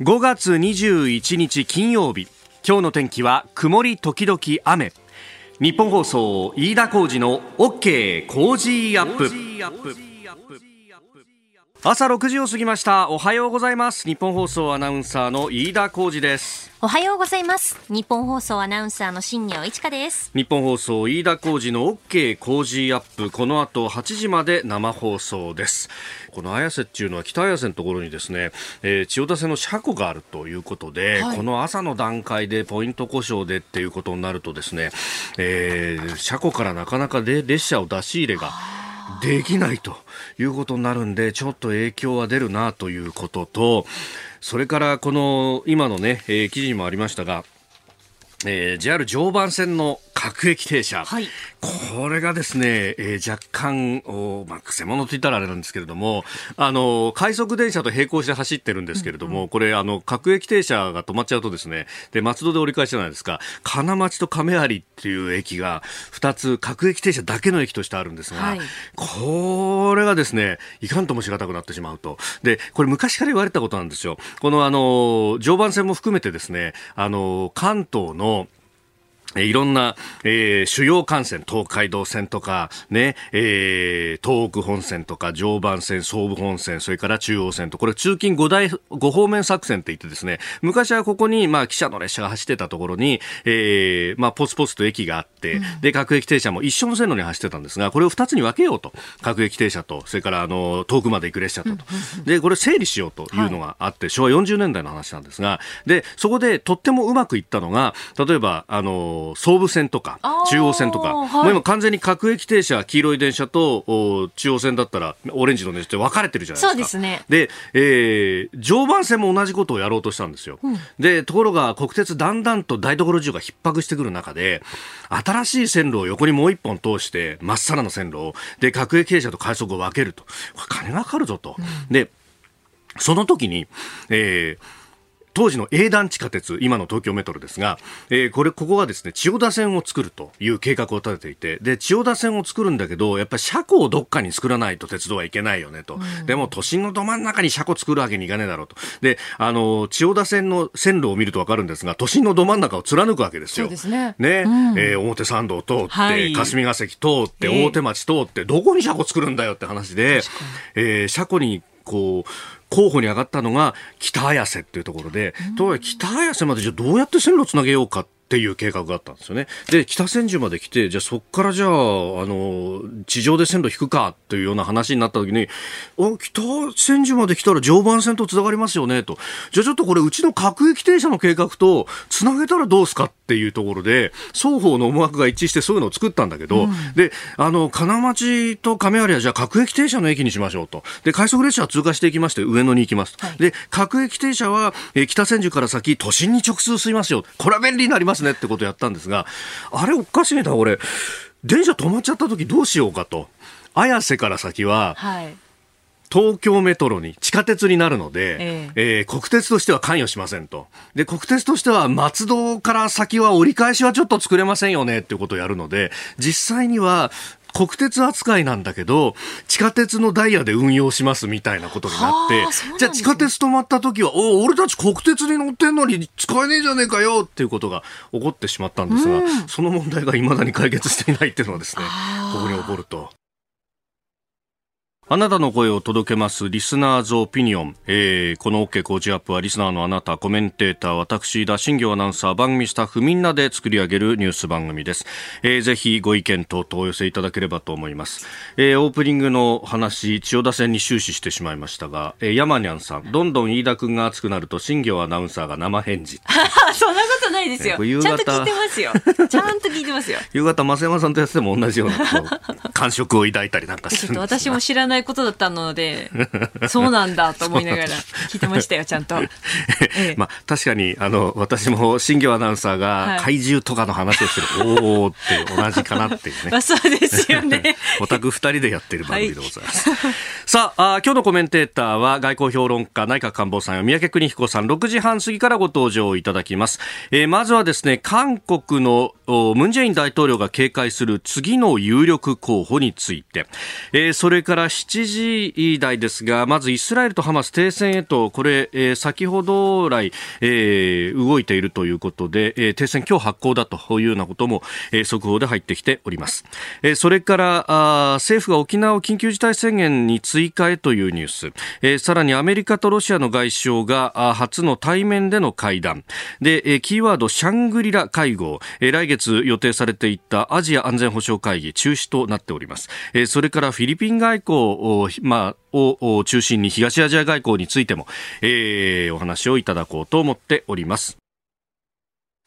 5月21日金曜日。今日の天気は曇り時々雨。ニッポン放送飯田浩司の OK Cozy up。朝6時を過ぎました。おはようございます。ニッポン放送アナウンサーの飯田浩司です。おはようございます。ニッポン放送アナウンサーの新行市佳です。ニッポン放送飯田浩司の OK Cozy up。この後8時まで生放送です。この綾瀬っていうのは北綾瀬のところにですね、えー、千代田線の車庫があるということで、はい、この朝の段階でポイント故障でっていうことになるとですね、えー、車庫からなかなかで列車を出し入れができないということになるんで、ちょっと影響は出るなということと、それからこの今のね、えー、記事にもありましたが、えー、JR 常磐線の各駅停車、はい、これがですね、えー、若干、おまあ、くせ者と言ったらあれなんですけれども、あの、快速電車と並行して走ってるんですけれども、うんうん、これ、あの、各駅停車が止まっちゃうとですね、で、松戸で折り返しじゃないですか、金町と亀有っていう駅が2つ、各駅停車だけの駅としてあるんですが、はい、これがですね、いかんともしがたくなってしまうと。で、これ昔から言われたことなんですよ。この、あの、常磐線も含めてですね、あの、関東のいろんな、えー、主要幹線、東海道線とか、ね、えー、東北本線とか、常磐線、総武本線、それから中央線と、これ通勤5大、5方面作戦って言ってですね、昔はここに、まあ、汽車の列車が走ってたところに、えー、まあ、ポツポツと駅があって、うん、で、各駅停車も一緒の線路に走ってたんですが、これを2つに分けようと。各駅停車と、それから、あの、遠くまで行く列車と、と。で、これ整理しようというのがあって、はい、昭和40年代の話なんですが、で、そこでとってもうまくいったのが、例えば、あの、総武線とか中央線とか、はい、もう今完全に各駅停車黄色い電車と中央線だったらオレンジの電車って分かれてるじゃないですか。そうですね。で、えー、常磐線も同じことをやろうとしたんですよ。うん、で、ところが国鉄だんだんと台所需が逼迫してくる中で、新しい線路を横にもう一本通して、まっさらな線路を、で、各駅停車と快速を分けると。これ金がかかるぞと。うん、で、その時に、えー、当時の営団地下鉄、今の東京メトロですが、えー、これ、ここがですね、千代田線を作るという計画を立てていて、で、千代田線を作るんだけど、やっぱり車庫をどっかに作らないと鉄道はいけないよねと。うん、でも、都心のど真ん中に車庫作るわけにいかねえだろうと。で、あの、千代田線の線路を見るとわかるんですが、都心のど真ん中を貫くわけですよ。ね。ね、うん、えー、表参道通って、はい、霞が関通って、大手町通って、どこに車庫作るんだよって話で、えー、車庫にこう、候補に上がったのが北綾瀬っていうところで、とはいえ北綾瀬までじゃどうやって線路をつなげようかっていう計画があったんですよね。で、北千住まで来て、じゃあそこからじゃあ、あの、地上で線路引くかというような話になった時に、あ、北千住まで来たら常磐線とつながりますよね、と。じゃあちょっとこれうちの各駅停車の計画とつなげたらどうすかっていうところで、双方の思惑が一致してそういうのを作ったんだけど、うん、で、あの、金町と亀有はじゃあ各駅停車の駅にしましょうと。で、快速列車は通過していきまして、上野に行きます。はい、で、各駅停車は、え北千住から先、都心に直通吸いますよ。これは便利になりますねってことをやったんですが、あれおかしいな、俺。電車止まっちゃった時どうしようかと。綾瀬から先は、はい東京メトロに地下鉄になるので、えええー、国鉄としては関与しませんと。で、国鉄としては松戸から先は折り返しはちょっと作れませんよねっていうことをやるので、実際には国鉄扱いなんだけど、地下鉄のダイヤで運用しますみたいなことになって、ね、じゃあ地下鉄止まった時は、お俺たち国鉄に乗ってんのに使えねえじゃねえかよっていうことが起こってしまったんですが、うん、その問題が未だに解決していないっていうのはですね、ここに起こると。あなたの声を届けますリスナーズオピニオン、えー、この OK 工事アップはリスナーのあなたコメンテーター私田新行アナウンサー番組スタッフみんなで作り上げるニュース番組です、えー、ぜひご意見等々お寄せいただければと思います、えー、オープニングの話千代田線に終始してしまいましたが、えー、山にゃんさんどんどん飯田君が熱くなると新行アナウンサーが生返事。そんなことないですよ、ちゃんと聞いてますよ ちゃんと聞いてますよ夕方増山さんとやってても同じような 感触を抱いたりなんかする私も知らないことだったので、そうなんだと思いながら 聞いてましたよ、ちゃんと。ええ、まあ、確かに、あの、私も新業アナウンサーが怪獣とかの話をしてる、はい、おおって同じかなっていうね。まあ、そうですよね。オタク二人でやってる番組でございます。はい、さああ、今日のコメンテーターは外交評論家、内閣官房参与、三宅邦彦さん、6時半過ぎからご登場いただきます。えー、まずはですね、韓国のムン・ジェイン大統領が警戒する次の有力候補について、えー、それから7時台ですが、まずイスラエルとハマス停戦へと、これ、えー、先ほど来、えー、動いているということで、えー、停戦今日発行だというようなことも、えー、速報で入ってきております。えー、それからあ、政府が沖縄を緊急事態宣言に追加へというニュース、えー、さらにアメリカとロシアの外相が初の対面での会談、で、えー、キーワードシャングリラ会合、えー、来月予定されていたアジア安全保障会議中止となっております。えー、それからフィリピン外交を、まあ、を中心に東アジア外交についても、えー、お話をいただこうと思っております。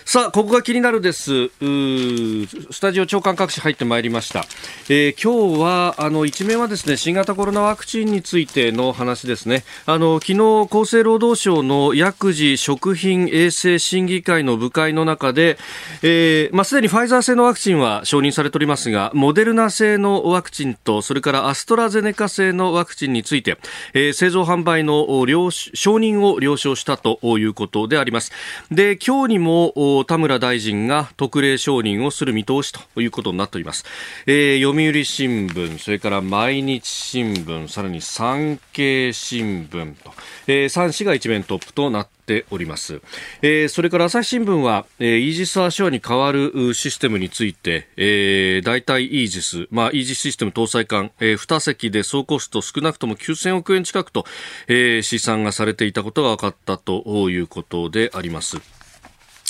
さあ、ここが気になるです。スタジオ長官各紙入ってまいりました。えー、今日は、あの、一面はですね、新型コロナワクチンについての話ですね。あの、昨日、厚生労働省の薬事食品衛生審議会の部会の中で、えー、まあ、すでにファイザー製のワクチンは承認されておりますが、モデルナ製のワクチンと、それからアストラゼネカ製のワクチンについて、えー、製造販売の承認を了承したということであります。で、今日にも、田村大臣が特例承認をする見通しということになっております、えー、読売新聞それから毎日新聞さらに産経新聞と、えー、3紙が一面トップとなっております、えー、それから朝日新聞は、えー、イージス・アショアに代わるシステムについて、えー、大体イージス、まあ、イージスシステム搭載艦、えー、2隻で総コスト少なくとも9000億円近くと、えー、試算がされていたことが分かったということであります。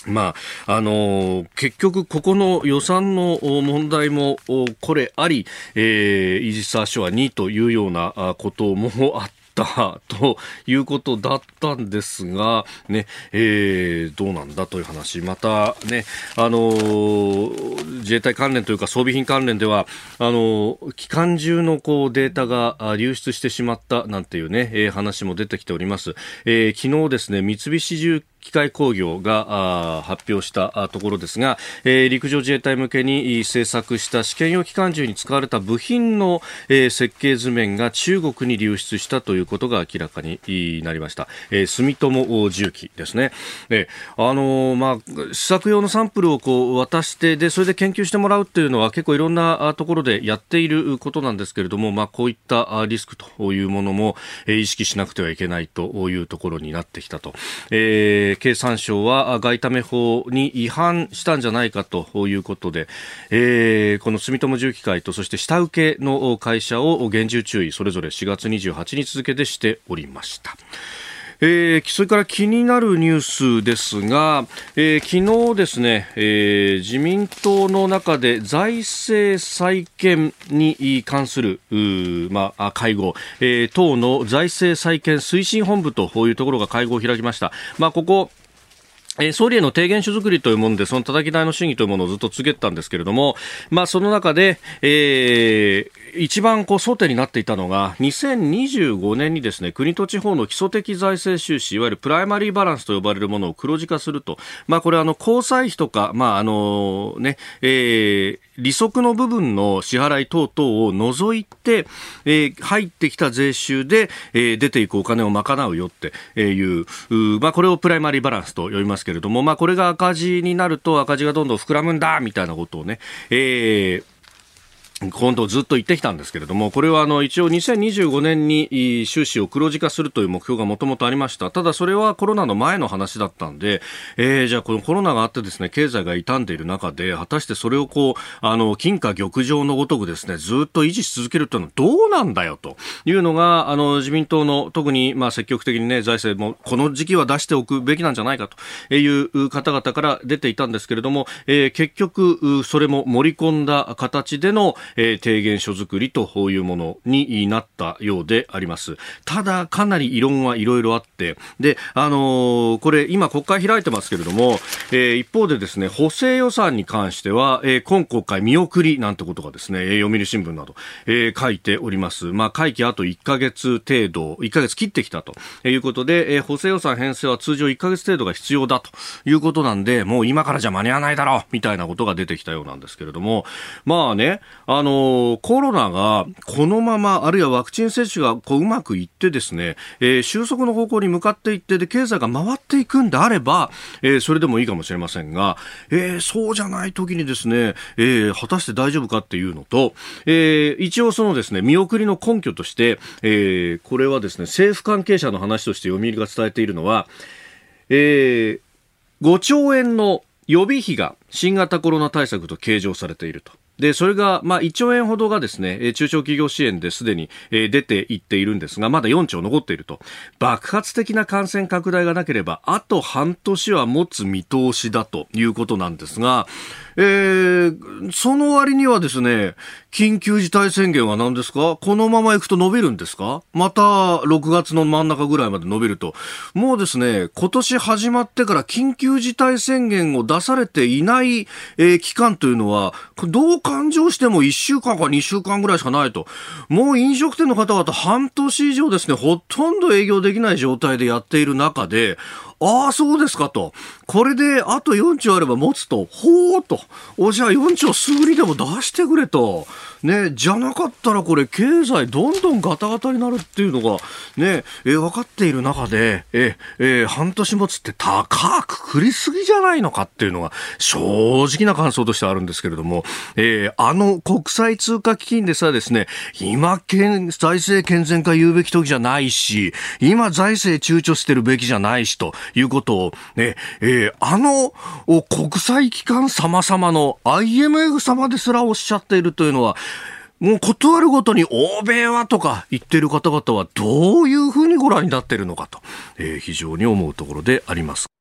まあ、あの、結局、ここの予算の問題も、これあり、えー、イージス・アショア2というようなことも あって、ったということだったんですが、ね、えー、どうなんだという話。またね、あのー、自衛隊関連というか装備品関連では、あのー、機関中のこうデータが流出してしまったなんていうね、えー、話も出てきております。えー、昨日ですね、三菱重機械工業が発表したところですが、えー、陸上自衛隊向けに製作した試験用機関銃に使われた部品の、えー、設計図面が中国に流出したということが明らかになりました。えー、住友重機ですね。えー、あのー、まあ、試作用のサンプルをこう渡して、で、それで研究してもらうっていうのは結構いろんなところでやっていることなんですけれども、まあ、こういったリスクというものも、えー、意識しなくてはいけないというところになってきたと。えー経産省は外為法に違反したんじゃないかということで、えー、この住友重機会とそして下請けの会社を厳重注意それぞれ4月28日付でしておりました。えー、それから気になるニュースですが、えー、昨日ですね、えー、自民党の中で財政再建に関する、まあ、会合、えー、党の財政再建推進本部というところが会合を開きました。まあ、ここえー、総理への提言書作りというもので、その叩き台の審議というものをずっと告げたんですけれども、まあ、その中で、えー、一番こう争点になっていたのが2025年にですね国と地方の基礎的財政収支いわゆるプライマリーバランスと呼ばれるものを黒字化すると、まあ、これあの交際費とか、まああのねえー、利息の部分の支払い等々を除いて、えー、入ってきた税収で、えー、出ていくお金を賄うよっていう、まあ、これをプライマリーバランスと呼びますけれども、まあ、これが赤字になると赤字がどんどん膨らむんだみたいなことをね、えー今度ずっと言ってきたんですけれども、これはあの一応2025年に収支を黒字化するという目標がもともとありました。ただそれはコロナの前の話だったんで、えー、じゃあこのコロナがあってですね、経済が傷んでいる中で、果たしてそれをこう、あの、金貨玉上のごとくですね、ずっと維持し続けるというのはどうなんだよというのが、あの、自民党の特にまあ積極的にね、財政もこの時期は出しておくべきなんじゃないかという方々から出ていたんですけれども、えー、結局、それも盛り込んだ形での、えー、提言書作りというものになったようであります。ただ、かなり異論はいろいろあって、で、あのー、これ今国会開いてますけれども、えー、一方でですね、補正予算に関しては、えー、今国会見送りなんてことがですね、読売新聞など、えー、書いております。まあ、会期あと1ヶ月程度、1ヶ月切ってきたということで、えー、補正予算編成は通常1ヶ月程度が必要だということなんで、もう今からじゃ間に合わないだろうみたいなことが出てきたようなんですけれども、まあね、あのコロナがこのままあるいはワクチン接種がこううまくいってですね、えー、収束の方向に向かっていってで経済が回っていくんであれば、えー、それでもいいかもしれませんが、えー、そうじゃない時にですね、え、果たして大丈夫かっていうのと、え、一応そのですね見送りの根拠として、え、これはですね政府関係者の話として読売が伝えているのは、え、5兆円の予備費が新型コロナ対策と計上されていると。で、それが、まあ、1兆円ほどがですね、中小企業支援ですでに出ていっているんですが、まだ4兆残っていると。爆発的な感染拡大がなければ、あと半年は持つ見通しだということなんですが、えー、その割にはですね、緊急事態宣言は何ですか？このまま行くと伸びるんですか？また6月の真ん中ぐらいまで伸びると。もうですね、今年始まってから緊急事態宣言を出されていない、えー、期間というのは、どう勘定しても1週間か2週間ぐらいしかないと。もう飲食店の方々半年以上ですね、ほとんど営業できない状態でやっている中で、ああ、そうですかと。これであと4兆あれば持つと。ほーと。お、じゃあ4兆すぐにでも出してくれと。ね、じゃなかったらこれ経済どんどんガタガタになるっていうのがね、え、分かっている中で、え、え、半年持つって高くくりすぎじゃないのかっていうのが正直な感想としてあるんですけれども、えー、あの国際通貨基金でさえですね、今財政健全化言うべき時じゃないし、今財政躊躇してるべきじゃないしということを、ね、えー、あの国際機関様々の IMF 様ですらおっしゃっているというのは、もう断るごとに欧米はとか言ってる方々はどういうふうにご覧になっているのかと、えー、非常に思うところであります。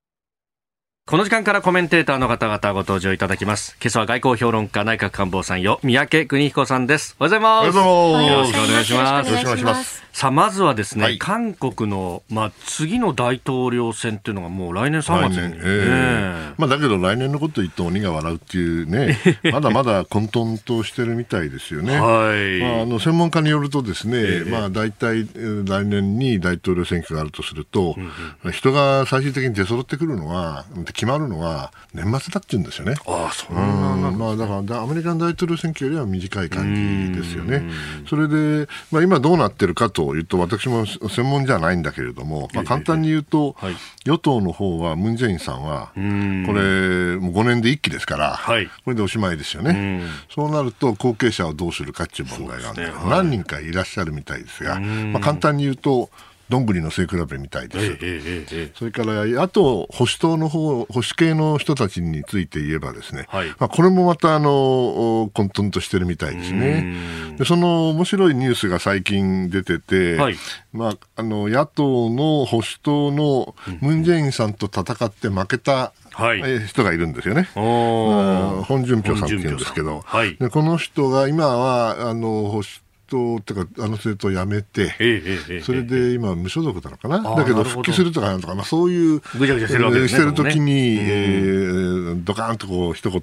この時間からコメンテーターの方々ご登場いただきます。今朝は外交評論家内閣官房参与三宅邦彦さんです。おはようございます。よろしくお願いします。よろしくお願いします。さあまずはですね、はい、韓国のまあ次の大統領選っていうのがもう来年3月に、えーえー、まあだけど来年のこと言って鬼が笑うっていうね、まだまだ混沌としてるみたいですよね。はい。まああの専門家によるとですね、えー、まあ大体来年に大統領選挙があるとすると、うんうん、人が最終的に出揃ってくるのは決まるのは年末だって言うんですよね。ああそうなんまあだからアメリカン大統領選挙よりは短い感じですよね。それでまあ今どうなってるかとというと、私も専門じゃないんだけれども、まあ、簡単に言うと、はい、与党の方は、ムン・ジェインさんは、これ、もう5年で1期ですから、はい、これでおしまいですよね。そうなると、後継者をどうするかっていう問題がある、ね。はい、何人かいらっしゃるみたいですが、まあ、簡単に言うと、どんぐりの背比べみたいです、えええ、それからあと保守党の方保守系の人たちについて言えばですね、はい、まあ、これもまたあの混沌としてるみたいですね。でその面白いニュースが最近出てて、はい、まあ、あの野党の保守党のムン・ジェインさんと戦って負けたはい、人がいるんですよね。本順平さんって言うんですけど、はい、でこの人が今はあの保守党っていうか、あの政党を辞めて、それで今、無所属なのかな、だけど復帰するとかなんとか、まあ、そういう、ぐちゃぐちゃしてるね。してる時に、えー、ドカーンとこう一言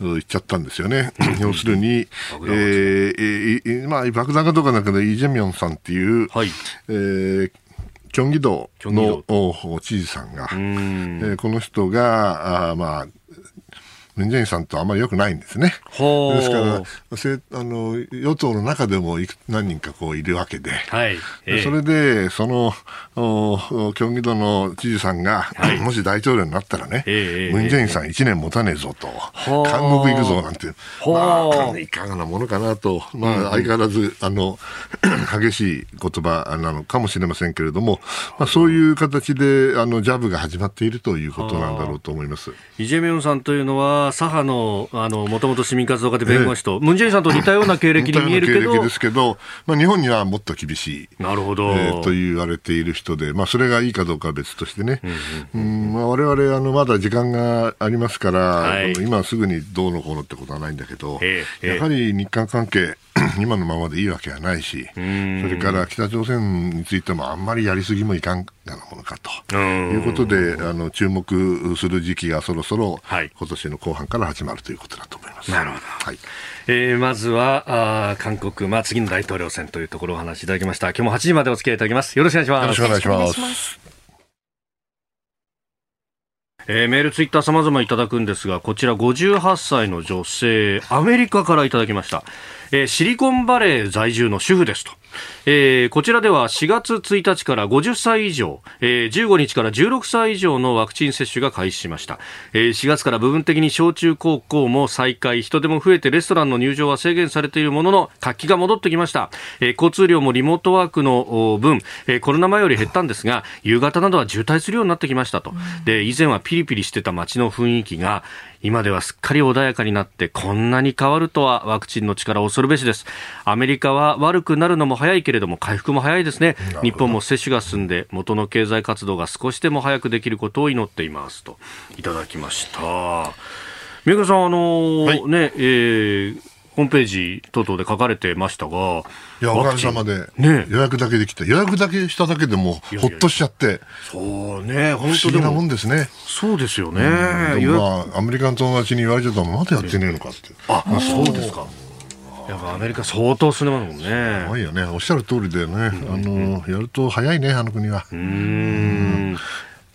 言っちゃったんですよね。要するに、えー、まあ、爆弾かどうかだけど、イ・ジェミョンさんっていう、はい、えーキョンギ道の知事さんが、えー、この人が、あまあ、ムン・ジェインさんとあまり良くないんですね。ですからあの、与党の中でも何人かこういるわけで、はい。えー、それで、その京畿道の知事さんが、はい、もし大統領になったらね、えー、ムン・ジェインさん1年持たねえぞと、監獄行くぞなんて、まあ、いかがなものかなと、まあ、相変わらずあの 激しい言葉なのかもしれませんけれども、まあ、そういう形であのジャブが始まっているということなんだろうと思います。イ・ジェミョンさんというのは左派の、あの、もともと市民活動家で弁護士と、ムン・ジェインさんと似たような経歴に見えるけど。経歴ですけど、まあ、日本にはもっと厳しい。なるほど。えー、と言われている人で、まあ、それがいいかどうかは別としてね。うん、まあ、我々、あの、まだ時間がありますから、はい、今すぐにどうのこうのってことはないんだけど、やはり日韓関係、今のままでいいわけはないし、それから北朝鮮についてもあんまりやりすぎもいかんなものかということで、あの注目する時期がそろそろ、はい、今年の後半から始まるということだと思います。なるほど。はい。えー、まずはあ韓国、まあ、次の大統領選というところをお話しいただきました。今日も8時までお付き合いいただきます。よろしくお願いします。よろしくお願いします。えー、メール、ツイッター様々いただくんですが、こちら58歳の女性、アメリカからいただきました。えー、シリコンバレー在住の主婦ですと。えー、こちらでは4月1日から50歳以上、えー、15日から16歳以上のワクチン接種が開始しました、えー、4月から部分的に小中高校も再開人手も増えてレストランの入場は制限されているものの活気が戻ってきました、えー、交通量もリモートワークの分、えー、コロナ前より減ったんですが夕方などは渋滞するようになってきましたと。で以前はピリピリしてた街の雰囲気が今ではすっかり穏やかになってこんなに変わるとはワクチンの力恐るべしです。アメリカは悪くなるのも早いけれども回復も早いですね。日本も接種が進んで元の経済活動が少しでも早くできることを祈っていますといただきました。宮川さんあのーはい、ねえーホームページ等々で書かれてましたが、いや、おかげさまで、ね、予約だけできて、予約だけしただけでも、ほっとしちゃって、そうね、本当不思議なもんですね。そうですよね。まあ、アメリカの友達に言われちゃったら、まだやってねえのかって。あ、そうですか。やっぱアメリカ相当進んでますもんね。すごいよね。おっしゃる通りでね、あの、やると早いね、あの国は。うん。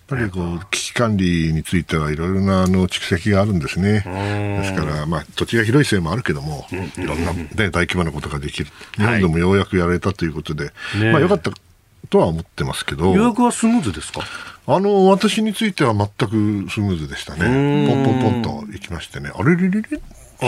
やっぱりこう危機管理についてはいろいろなあの蓄積があるんですね。ですから、まあ、土地が広いせいもあるけども、いろんな、ね、大規模なことができる。日本でもようやくやれたということで、はい、まあ、よかったとは思ってますけど。予約はスムーズですか？あの、私については全くスムーズでしたね。ポンポンポンと行きましてね。あれれれれあ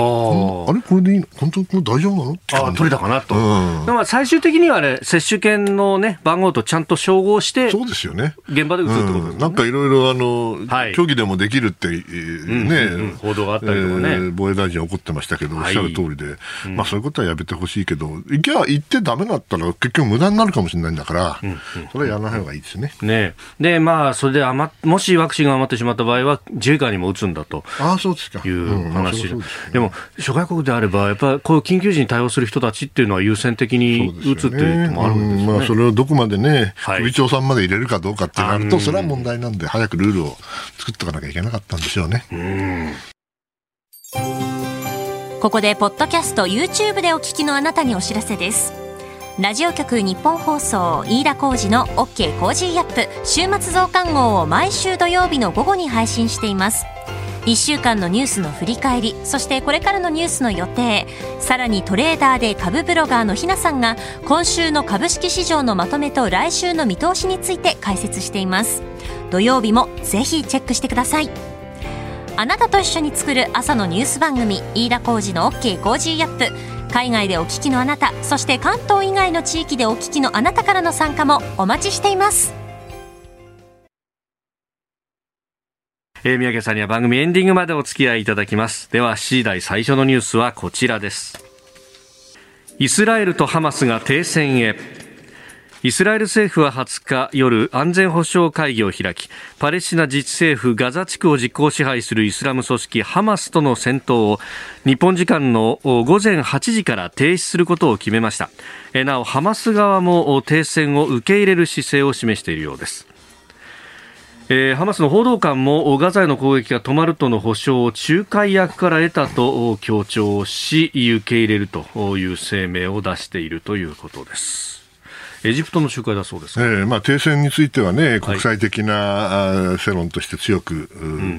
あれ？これでいいの？本当これ大丈夫なの？あ取れたかなと。うん、でも最終的にはね、接種券のね、番号とちゃんと照合して、そうですよね。現場で打つってことですね、うん、なんかいろいろあの、はい、競技でもできるって、ね、うんうん、報道があったりとかね、えー、防衛大臣怒ってましたけど、おっしゃる通りで、はい、まあそういうことはやめてほしいけど、行けば行ってダメだったら結局無駄になるかもしれないんだから、うんうん、それはやらない方がいいですね。ねで、まあ、それで余もしワクチンが余ってしまった場合は、自衛官にも打つんだと。あそうですか。いう話。で。でも、諸外国であれば、やっぱりこういう緊急時に対応する人たちっていうのは優先的に打つっていうのもあるんですね、ねまあ、それをどこまでね、首長さんまで入れるかどうかってなると、それは問題なんで、早くルールを作っておかなきゃいけなかったんでしょうね。ここで、ポッドキャスト、YouTube でお聞きのあなたにお知らせです。ラジオ局日本放送飯田浩二の OK コージーアップ。週末増刊号を毎週土曜日の午後に配信しています。1週間のニュースの振り返りそしてこれからのニュースの予定。さらにトレーダーで株ブロガーのひなさんが今週の株式市場のまとめと来週の見通しについて解説しています。土曜日もぜひチェックしてください。あなたと一緒に作る朝のニュース番組飯田浩二の OK コージーアップ。海外でお聞きのあなたそして関東以外の地域でお聞きのあなたからの参加もお待ちしています。宮家さんには番組エンディングまでお付き合いいただきます。では、7時台最初のニュースはこちらです。イスラエルとハマスが停戦へ。イスラエル政府は20日夜安全保障会議を開きパレスチナ自治政府ガザ地区を実効支配するイスラム組織ハマスとの戦闘を日本時間の午前8時から停止することを決めましたなおハマス側も停戦を受け入れる姿勢を示しているようですえー、ハマスの報道官もガザへの攻撃が止まるとの保証を仲介役から得たと強調し受け入れるという声明を出しているということです。エジプトの仲介だそうです、えーまあ、停戦についてはね、国際的な、はい、世論として強く、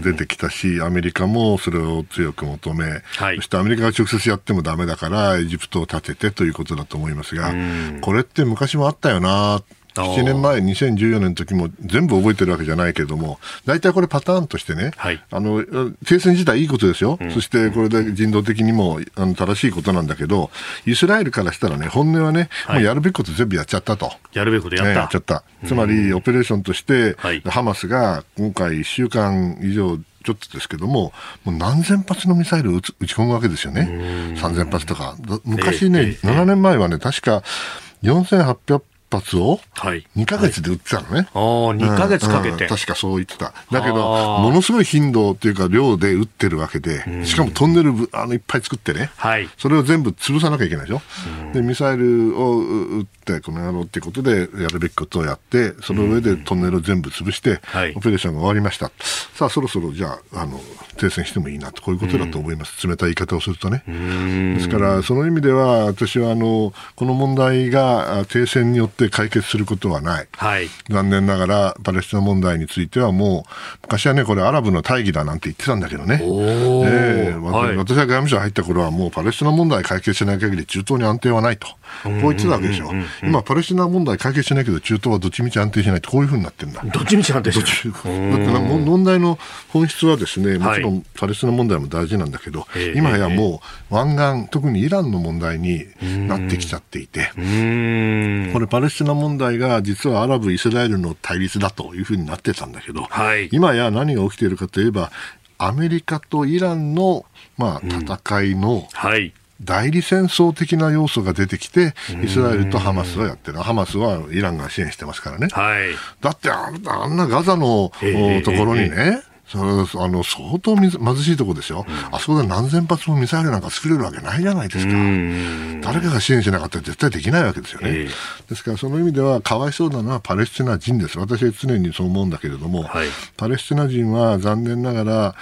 出てきたし、アメリカもそれを強く求め、はい、そしてアメリカが直接やってもだめだから、エジプトを立ててということだと思いますが、これって昔もあったよな7年前、2014年の時も全部覚えてるわけじゃないけれども、大体これパターンとしてね、はい、あの停戦自体いいことですよ、うん、そしてこれで人道的にもあの正しいことなんだけど、イスラエルからしたらね、本音はね、はい、もうやるべきこと全部やっちゃったと。やるべきことやった、ね、やっちゃった。つまり、オペレーションとして、ハマスが今回1週間以上ちょっとですけども、もう何千発のミサイルを撃ち込むわけですよね。3000発とか。昔ね、えーえー、7年前はね、確か4800発を2か月で撃ってたのね。はい、ああ、2か月かけて、うん、確かそう言ってた。だけど、ものすごい頻度っていうか量で撃ってるわけで、しかもトンネルあのいっぱい作ってね、はい、それを全部潰さなきゃいけないでしょ？で、ミサイルを撃って、この野郎っていうことでやるべきことをやって、その上でトンネルを全部潰して、オペレーションが終わりました。さあ、そろそろじゃあ、あの、停戦してもいいなと、こういうことだと思います。冷たい言い方をするとね。ですから、その意味では、私は、あの、この問題が停戦によってって解決することはない。はい、残念ながら、パレスチナ問題についてはもう、昔はね、これアラブの大義だなんて言ってたんだけどね。えーはい、私が外務省入った頃はもうパレスチナ問題解決しない限り中東に安定はないと。こう言ってたわけでしょ。今、パレスチナ問題解決しないけど中東はどっちみち安定しないとこういうふうになってるんだ。どっちみち安定しない。だって問題の本質はですね、もちろんパレスチナ問題も大事なんだけど、はい、今やもう湾岸、特にイランの問題になってきちゃっていて、これパレスチナ問題が実はアラブ、イスラエルの対立だというふうになってたんだけど、はい、今や何が起きているかといえば、アメリカとイランの、まあ、戦いの、はい。代理戦争的な要素が出てきて、イスラエルとハマスはやってる。ハマスはイランが支援してますからね。はい、だってあんなガザの、ところにね、それあの相当貧しいところですよ、うん、あそこで何千発もミサイルなんか作れるわけないじゃないですか、誰かが支援しなかったら絶対できないわけですよね、えー、ですからその意味では、かわいそうなのはパレスチナ人です、私は常にそう思うんだけれども、はい、パレスチナ人は残念ながら、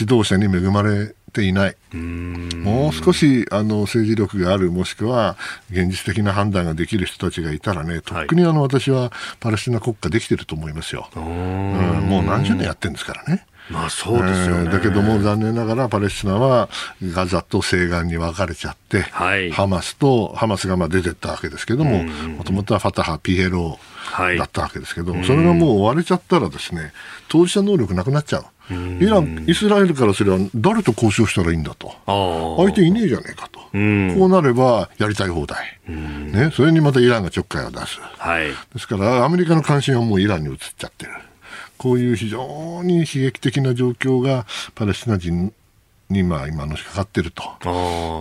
指導者に恵まれていない。もう少しあの政治力がある、もしくは現実的な判断ができる人たちがいたらね、とっくにあの私はパレスチナ国家できてると思いますよ。うん、もう何十年やってるんですからね。まあそうですよ、ね、だけども残念ながらパレスチナはガザと西岸に分かれちゃって、はい、ハマスと、ハマスがまあ出てったわけですけども、もともとはファタハ、ピエロだったわけですけども、はい、それがもう割れちゃったらですね、当事者能力なくなっちゃう。イラン、イスラエルからすれば誰と交渉したらいいんだと。相手いねえじゃねえかと。こうなればやりたい放題。ね、それにまたイランがちょっかいを出す。はい、ですからアメリカの関心はもうイランに移っちゃってる。こういう非常に悲劇的な状況がパレスチナ人にまあ今のしかかってると、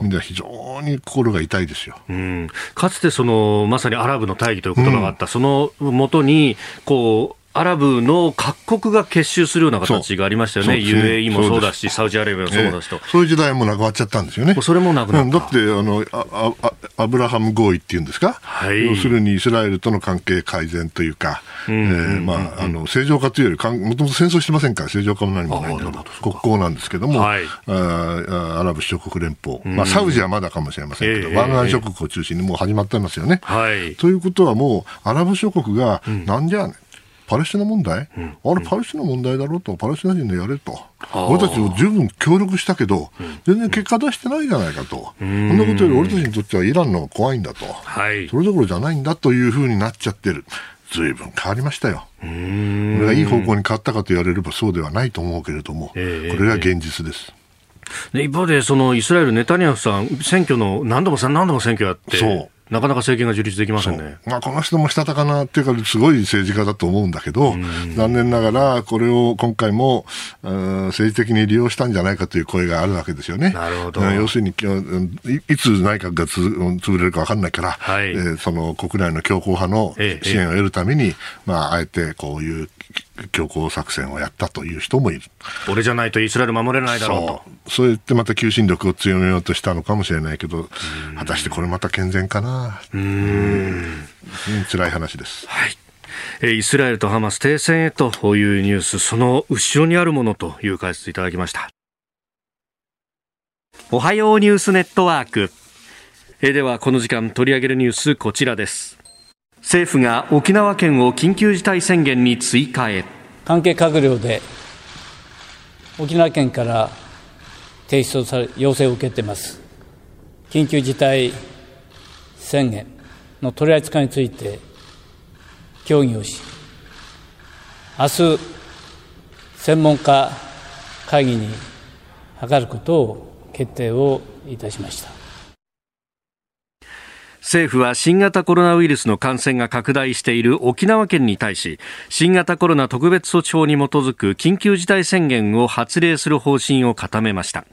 意味では非常に心が痛いですよ、うん、かつてそのまさにアラブの大義という言葉があった、うん、そのもとにこうアラブの各国が結集するような形がありましたよね、ね UAE もそうだし、サウジアラビアもそうだしと、えー、そういう時代もなくなっちゃったんですよね。それもなくなった、うん、だってあのああ、アブラハム合意っていうんですか、はい、要するにイスラエルとの関係改善というか、まあ、あの正常化というよりか、もともと戦争してませんから、正常化も何もないんだ国交なんですけども、はい、あアラブ首長国連邦、まあ、サウジはまだかもしれませんけど、えー、湾岸諸国を中心にもう始まってますよね。はい、ということはもう、アラブ諸国が、なんじゃね、うんパレスチナ問題、うん、あれ、パレスチナ問題だろうと、パレスチナ人でやれと、俺たちも十分協力したけど、全然結果出してないじゃないかと、そん。なことより俺たちにとってはイランの方が怖いんだと、はい、それどころじゃないんだというふうになっちゃってる。ずいぶん変わりましたよ。これがいい方向に変わったかと言われればそうではないと思うけれども、これが現実です。一方で、そのイスラエル、ネタニヤフさん、選挙の何度も何度も選挙やって、そうなかなか政権が樹立できませんね。まあ、この人もしたたかなっていうか、すごい政治家だと思うんだけど、残念ながら、これを今回も、政治的に利用したんじゃないかという声があるわけですよね。なるほど。要するに、いつ内閣がつ潰れるか分かんないから、はい、えー、その国内の強硬派の支援を得るために、ええ、まあ、あえてこういう強硬作戦をやったという人もいる。俺じゃないとイスラエル守れないだろうと。そう言ってまた求心力を強めようとしたのかもしれないけど、果たしてこれまた健全かな？うん。辛い話です。はい。イスラエルとハマス停戦へというニュース、その後ろにあるものという解説いただきました。おはようニュースネットワーク。えではこの時間取り上げるニュースこちらです。政府が沖縄県を緊急事態宣言に追加へ。関係閣僚で沖縄県から提出され要請を受けてます。緊急事態宣言の取り扱いについて協議をし明日専門家会議に諮ることを決定をいたしました。政府は新型コロナウイルスの感染が拡大している沖縄県に対し新型コロナ特別措置法に基づく緊急事態宣言を発令する方針を固めました。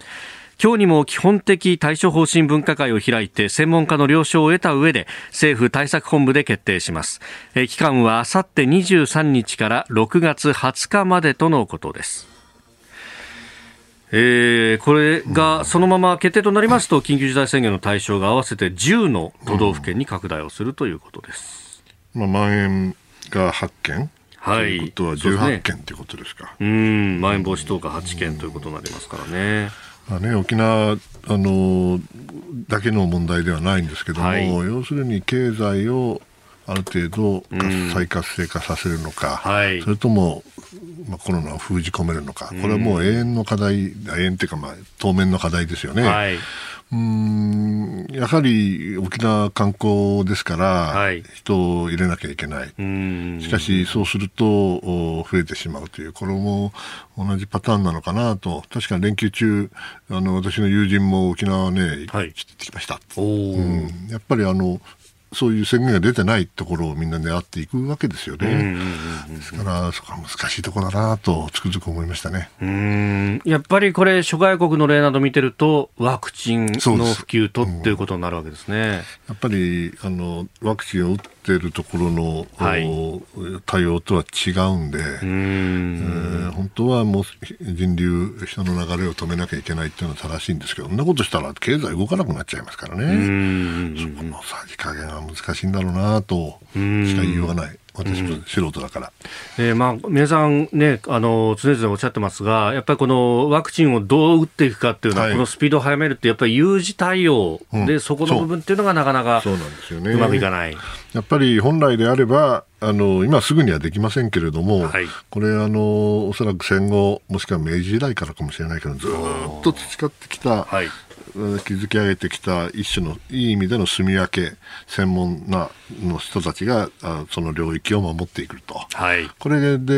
今日にも基本的対処方針分科会を開いて専門家の了承を得た上で政府対策本部で決定します。期間はあさって23日から6月20日までとのことです。えー、これがそのまま決定となりますと、緊急事態宣言の対象が合わせて10の都道府県に拡大をするということです。まあ、まん延が8件はい、ということは18件ということですか。うん、まん延防止等が8件ということになりますからね。まあね、沖縄あのだけの問題ではないんですけども、はい、要するに経済をある程度再活性化させるのか、はい、それとも、まあ、コロナを封じ込めるのか、これはもう永遠の課題、永遠というか、まあ、当面の課題ですよね。はい。うんやはり沖縄観光ですから、はい、人を入れなきゃいけない、しかし、そうすると増えてしまうという、これも同じパターンなのかなと、確かに連休中、あの私の友人も沖縄ね、はい、行ってきました、うん、やっぱりあのそういう宣言が出てないところをみんな狙っていくわけですよね。ですから、そこは難しいところだなとつくづく思いましたね。うんやっぱりこれ、諸外国の例など見てると、ワクチンの普及とっていうことになるわけですね。うん、やっぱりあのワクチンを打っているところの、はい、対応とは違うんで、うんえー、本当はもう人流、人の流れを止めなきゃいけないっていうのは正しいんですけど、そんなことしたら経済動かなくなっちゃいますからね。そこのさじ加減は難しいんだろうなとしか言いようがない。私も素人だから、えーまあ、皆さん、ね、あの常々おっしゃってますが、やっぱりこのワクチンをどう打っていくかっていうのは、はい、このスピードを速めるって、やっぱり有事対応で、うん、そこの部分っていうのがなかなかそう。なんですよ、ね、うまくいかない。やっぱり本来であれば、あの今すぐにはできませんけれども、はい、これあの、おそらく戦後、もしくは明治時代からかもしれないけど、ずっと培ってきた、はい築き上げてきた一種のいい意味での住み分け専門なの人たちがその領域を守っていくと、はい、これで、え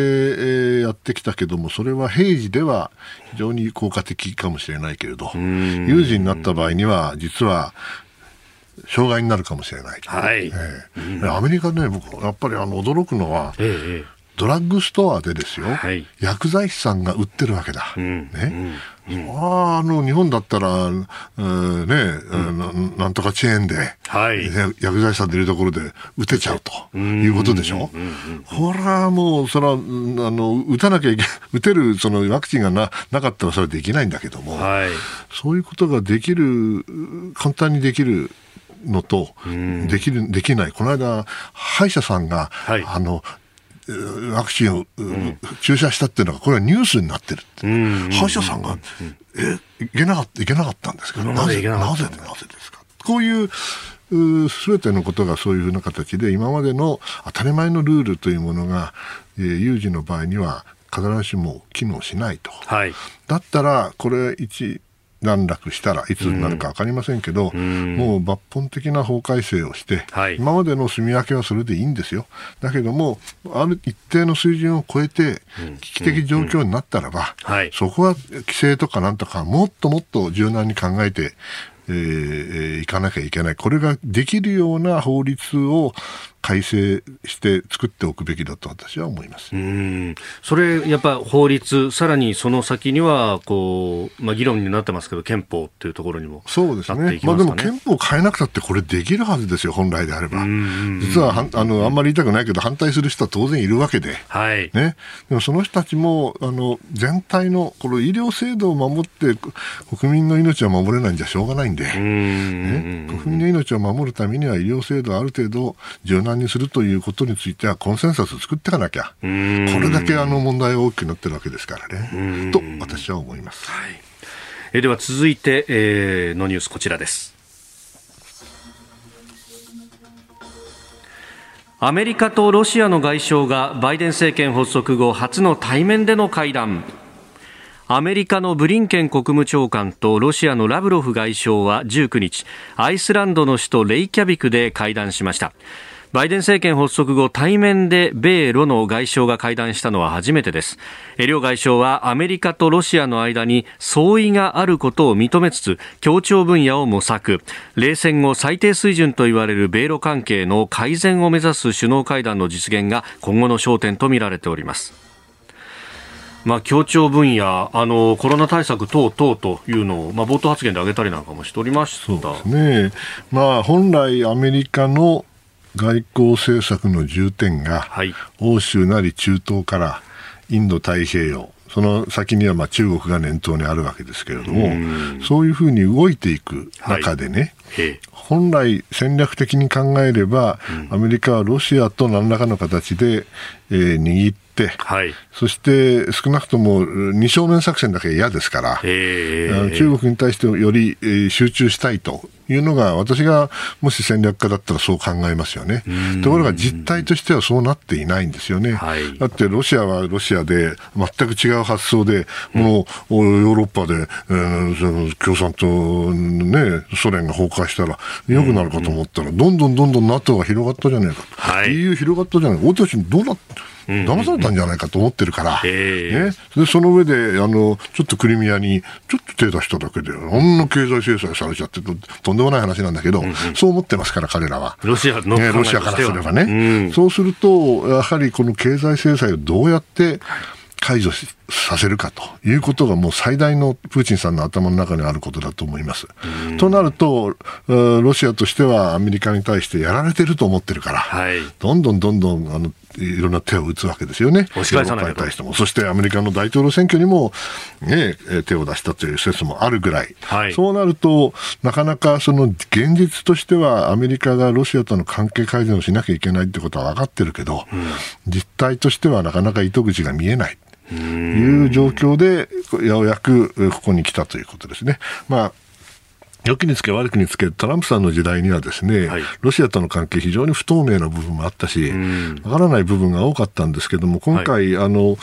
ー、やってきたけどもそれは平時では非常に効果的かもしれないけれど有事になった場合には実は障害になるかもしれない、はい。えー、アメリカで、ね、僕やっぱりあの驚くのは、ええドラッグストアでですよ、はい、薬剤師さんが売ってるわけだ。うん、ね、うん、ああの日本だったら、うん、ね、うん、なんとかチェーンで、はい、薬剤師さんでいるところで打てちゃうということでしょ？ほら、もう、それは、あの、打たなきゃいけ、打てるそのワクチンがななかったらそれはできないんだけども、はい、そういうことができる、簡単にできる。のと、できる、できない。この間、歯医者さんが、はい、あの、ワクチンを、うん、注射したっていうのが、これはニュースになってるって。歯医者さんが、え、いけなかった、いけなかったんですけど、なぜ、なぜ、なぜですか？こういう、すべてのことがそういうふうな形で、今までの当たり前のルールというものが、えー、有事の場合には必ずしも機能しないと。はい、だったら、これ一、段落したらいつになるか分かりませんけど、うん、もう抜本的な法改正をして、はい、今までの住み分けはそれでいいんですよ。だけども、ある一定の水準を超えて、危機的状況になったらば、そこは規制とかなんとかもっともっと柔軟に考えて、えー、いかなきゃいけない。これができるような法律を改正して作っておくべきだと私は思います。うん。それ、やっぱ法律、さらにその先にはこう、まあ、議論になってますけど、憲法っていうところにも、そうですね、まあ、でも憲法変えなくたって、これできるはずですよ、本来であれば。実はあのあんまり言いたくないけど、反対する人は当然いるわけで、はい。ね、でもその人たちもあの全体のこの医療制度を守って、国民の命を守れないんじゃしょうがないんで、ね、国民の命を守るためには医療制度をある程度柔軟にするということについてはコンセンサス作っていかなきゃ、これだけあの問題が大きくなってるわけですからね、と私は思います。はい、えでは続いて、えー、のニュースこちらです。アメリカとロシアの外相がバイデン政権発足後初の対面での会談。アメリカのブリンケン国務長官とロシアのラブロフ外相は19日アイスランドの首都レイキャビクで会談しましたバイデン政権発足後対面で米ロの外相が会談したのは初めてです。両外相はアメリカとロシアの間に相違があることを認めつつ協調分野を模索。冷戦後最低水準と言われる米ロ関係の改善を目指す首脳会談の実現が今後の焦点とみられております。まあ、協調分野、あのコロナ対策等々というのを、まあ、冒頭発言で挙げたりなんかもしておりました。そうですね、まあ、本来、アメリカの外交政策の重点が、はい、欧州なり中東からインド太平洋、その先にはまあ中国が念頭にあるわけですけれども、そういうふうに動いていく中でね、はい、本来戦略的に考えれば、うん、アメリカはロシアと何らかの形で、えー、握っ、はい、そして少なくとも二正面作戦だけ嫌ですから、中国に対してより集中したいというのが、私がもし戦略家だったらそう考えますよね。ところが実態としてはそうなっていないんですよね。はい、だってロシアはロシアで全く違う発想で、このヨーロッパで、えー、共産党、ね、ソ連が崩壊したら良くなるかと思ったら、どんどんどんどん NATO が広がったじゃないかと。はい、EU 広がったじゃないか。俺たちどうなって騙されたんじゃないかと思ってるから、ね、でその上であのちょっとクリミアにちょっと手出しただけで、あんな経済制裁されちゃってと、とんでもない話なんだけど、うんうん、そう思ってますから、彼らは。ロシアの、ね、ロシアからすればね、うん、そうすると、やはりこの経済制裁をどうやって解除させるかということがもう最大のプーチンさんの頭の中にあることだと思います。となると、ロシアとしてはアメリカに対してやられてると思ってるから、はい、どんどんどんどんあのいろんな手を打つわけですよね。押し返さないに対しても。そしてアメリカの大統領選挙にも、ね、手を出したという説もあるぐらい。はい、そうなると、なかなかその現実としてはアメリカがロシアとの関係改善をしなきゃいけないってことは分かってるけど、うん、実態としてはなかなか糸口が見えない。いう状況で、ようやくここに来たということですね。まあ良きにつけ悪くにつけ、トランプさんの時代にはですね、はい、ロシアとの関係非常に不透明な部分もあったし、わからない部分が多かったんですけども、今回、はい、あの、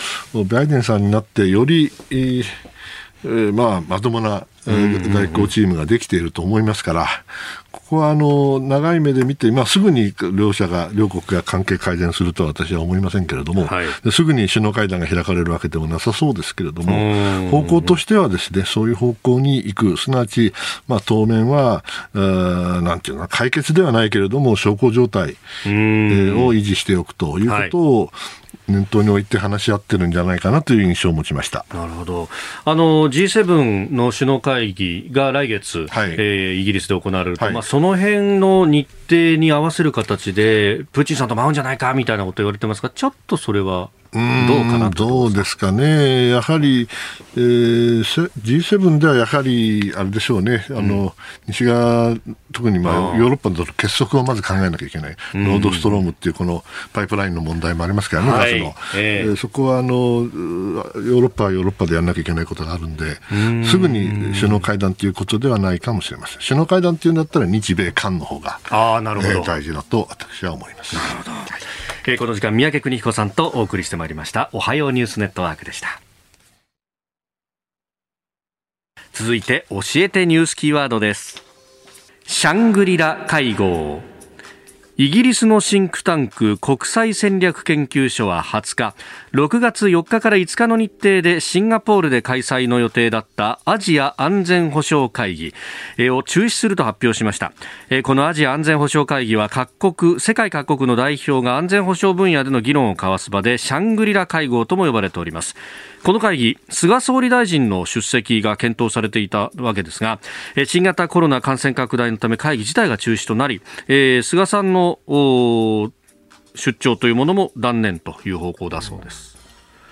バイデンさんになってより、えーえー、まあ、まともな外交チームができていると思いますから、ここはあの長い目で見て、まあ、すぐに両者が、両国が関係改善するとは私は思いませんけれども、はい、すぐに首脳会談が開かれるわけでもなさそうですけれども、方向としてはですね、そういう方向に行く、すなわち、まあ、当面は、なんていうの解決ではないけれども、小康状態、えー、を維持しておくということを、はい念頭に置いて話し合ってるんじゃないかなという印象を持ちました。なるほど。あの G7 の首脳会議が来月、はい、えー、イギリスで行われると、はい、まあ、その辺の日程に合わせる形でプーチンさんと会うんじゃないかみたいなこと言われてますがちょっとそれはどうかなどうですかね、やはり、えー、G7 ではやはり、あれでしょうね、あの、うん、西側、特に、まあ、ヨーロッパの結束をまず考えなきゃいけない、ロードストロームっていうこのパイプラインの問題もありますからね、ガスの、えー、そこはあのヨーロッパはヨーロッパでやらなきゃいけないことがあるんで、ん。すぐに首脳会談ということではないかもしれません。首脳会談っていうんだったら、日米韓の方があなるほど、えー、大事だと私は思います。なるほどえー、この時間三宅邦彦さんとお送りしてまいりました。おはようニュースネットワークでした。続いて教えてニュースキーワードです。シャングリラ会合。イギリスのシンクタンク国際戦略研究所は20日6月4日から5日の日程でシンガポールで開催の予定だったアジア安全保障会議を中止すると発表しました。このアジア安全保障会議は各国世界各国の代表が安全保障分野での議論を交わす場でシャングリラ会合とも呼ばれております。この会議、菅総理大臣の出席が検討されていたわけですが、新型コロナ感染拡大のため会議自体が中止となり、えー、菅さんの出張というものも断念という方向だそうです。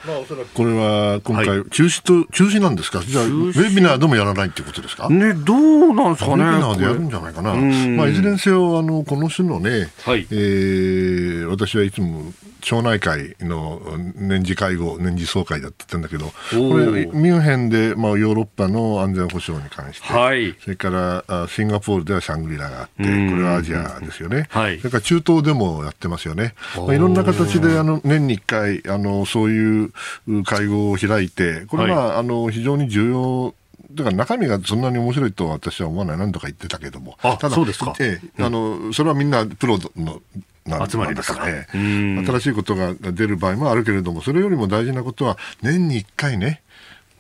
まあ、おそらく。これは今回、中止と、中止なんですか、じゃあ、ウェビナーでもやらないっていうことですか？ね、どうなんですかね。ウェビナーでやるんじゃないかな。まあ、いずれにせよ、あの、この種のね、はい、えー、私はいつも町内会の年次会合、年次総会だって言ってんだけど、これ、ミュンヘンで、まあ、ヨーロッパの安全保障に関して、はい、それからシンガポールではシャングリラがあって、これはアジアですよね、はい、それから中東でもやってますよね、まあ、いろんな形であの年に1回あの、そういう会合を開いて、これは、あの非常に重要だから中身がそんなに面白いと私は思わない、何とか言ってたけども、ただそええ、あのそれはみんなプロの集まりですか。ら、ね、新しいことが出る場合もあるけれども、それよりも大事なことは、年に1回ね、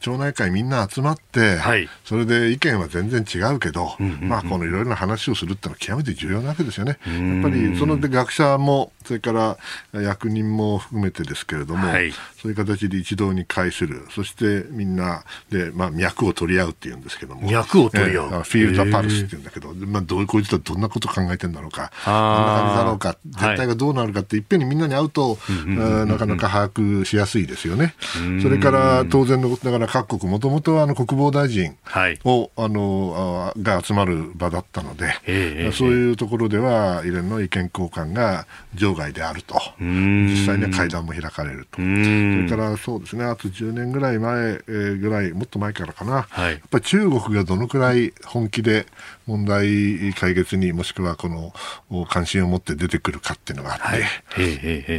町内会みんな集まって、はい、それで意見は全然違うけど、うんうんうん、まあ、このいろいろな話をするってのは極めて重要なわけですよね。やっぱりそので学者もそれから役人も含めてですけれども、はい、そういう形で一堂に会する、そしてみんなで、まあ、脈を取り合うっていうんですけども、脈を取り合う、えー、フィール・ザ・パルスっていうんだけど、まあ、どういうこいつはどんなこと考えてんだろうか、どんな感じだろうか、絶対がどうなるかって、いっぺんにみんなに会うと、なかなか把握しやすいですよね。それから当然のことながら各国、もともとあの国防大臣はい。を、あのあが集まる場だったので、ええそういうところでは、異例の意見交換が場外であると、ん。実際には会談も開かれると、そん。れからそうですね、あと10年ぐらい前、えーぐらい、もっと前からかな、はい。やっぱり中国がどのくらい本気で問題解決にもしくはこのお関心を持って出てくるかっていうのがあって、は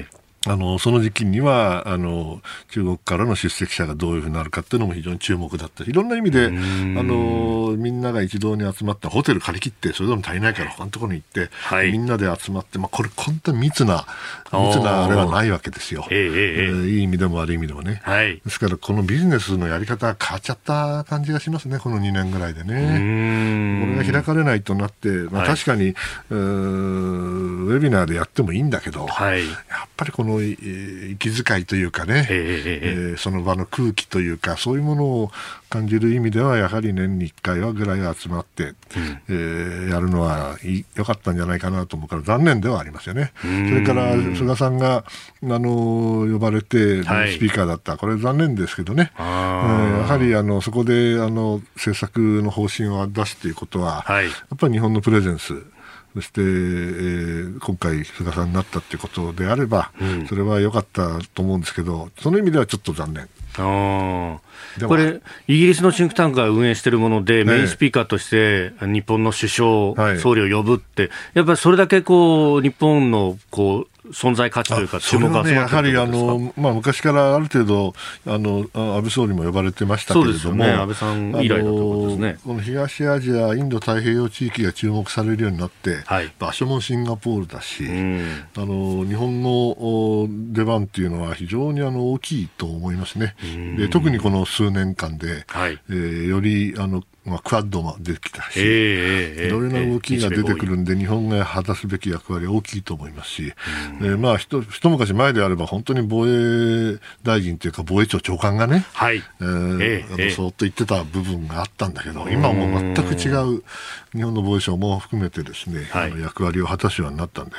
い。あのその時期にはあの中国からの出席者がどういうふうになるかっていうのも非常に注目だったしいろんな意味であのみんなが一堂に集まってホテル借り切ってそれでも足りないから他のところに行って、はいみんなで集まって、まあ、これ本当に密な密なあれはないわけですよ、ええええええいい意味でも悪い意味でもね。はい。ですから、このビジネスのやり方が変わっちゃった感じがしますね、この2年ぐらいでうね。んこれが開かれないとなって、まあ、はい確かに、うーウェビナーでやってもいいんだけど、はい。やっぱりこの、えー息遣いというかね、えその場の空気というか、そういうものを感じる意味では、やはり年に1回はぐらい集まって、えーやるのは良かったんじゃないかなと思うから、残念ではありますよね。それから、菅さんが、あの呼ばれて、はい。スピーカーだった、これ残念ですけどね、えあー。ーやはりあのそこであの政策の方針を出すということは、はい。やっぱり日本のプレゼンス、そして、えー今回、菅さんになったということであれば、それは良かったと思うんですけど、その意味ではちょっと残念。あこれ、イギリスのシンクタンクが運営しているもので、メインスピーカーとして日本の首相、はい。総理を呼ぶって、やっぱりそれだけこう日本のこう存在価値というか、注目が集まってるはりあの、まあ、昔からある程度あの、あ安倍総理も呼ばれてましたけれども、ね。安倍さん以来だということですね。この東アジア、インド太平洋地域が注目されるようになって、はい。場所もシンガポールだし、うん。あの日本のお出番っていうのは非常にあの大きいと思いますね。で特にこの数年間で、はい。えーよりあの、まあ、クアッドも出てきたし、ええええええ。いろいろな動きが出てくる日んで、日本が果たすべき役割は大きいと思いますし、えーまあ、ひと一昔前であれば、本当に防衛大臣というか、防衛庁長官がね、はい。えーええええあのそうと言ってた部分があったんだけど、今はもう全く違う、日本の防衛省も含めてですね、役割を果たすようになったんで、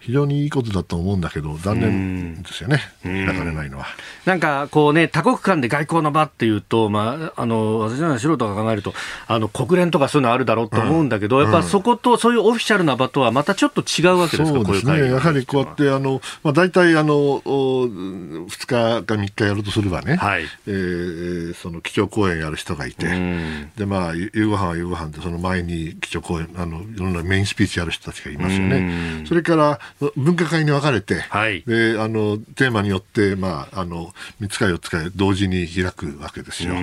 非常にいいことだと思うんだけど、残念ですよね、開かれないのは。なんかこうね、多国間で外交の場っていうと、まあ、あの私のような素人が考えると、あの国連とかそういうのあるだろうと思うんだけど、やっぱそこと、そういうオフィシャルな場とはまたちょっと違うわけですか、そうですね、こういうやはりこうやって、あのまあ、大体あのお2日か3日やるとすればね、はい。えーその基調講演やる人がいて、ん。でまあ、ゆ夕ご飯は夕ご飯で、その前に基調講演あの、いろんなメインスピーチやる人たちがいますよね、それから分科会に分かれて、はい。であのテーマによって、まあ、あの3つか4つか同時に開くわけですよ。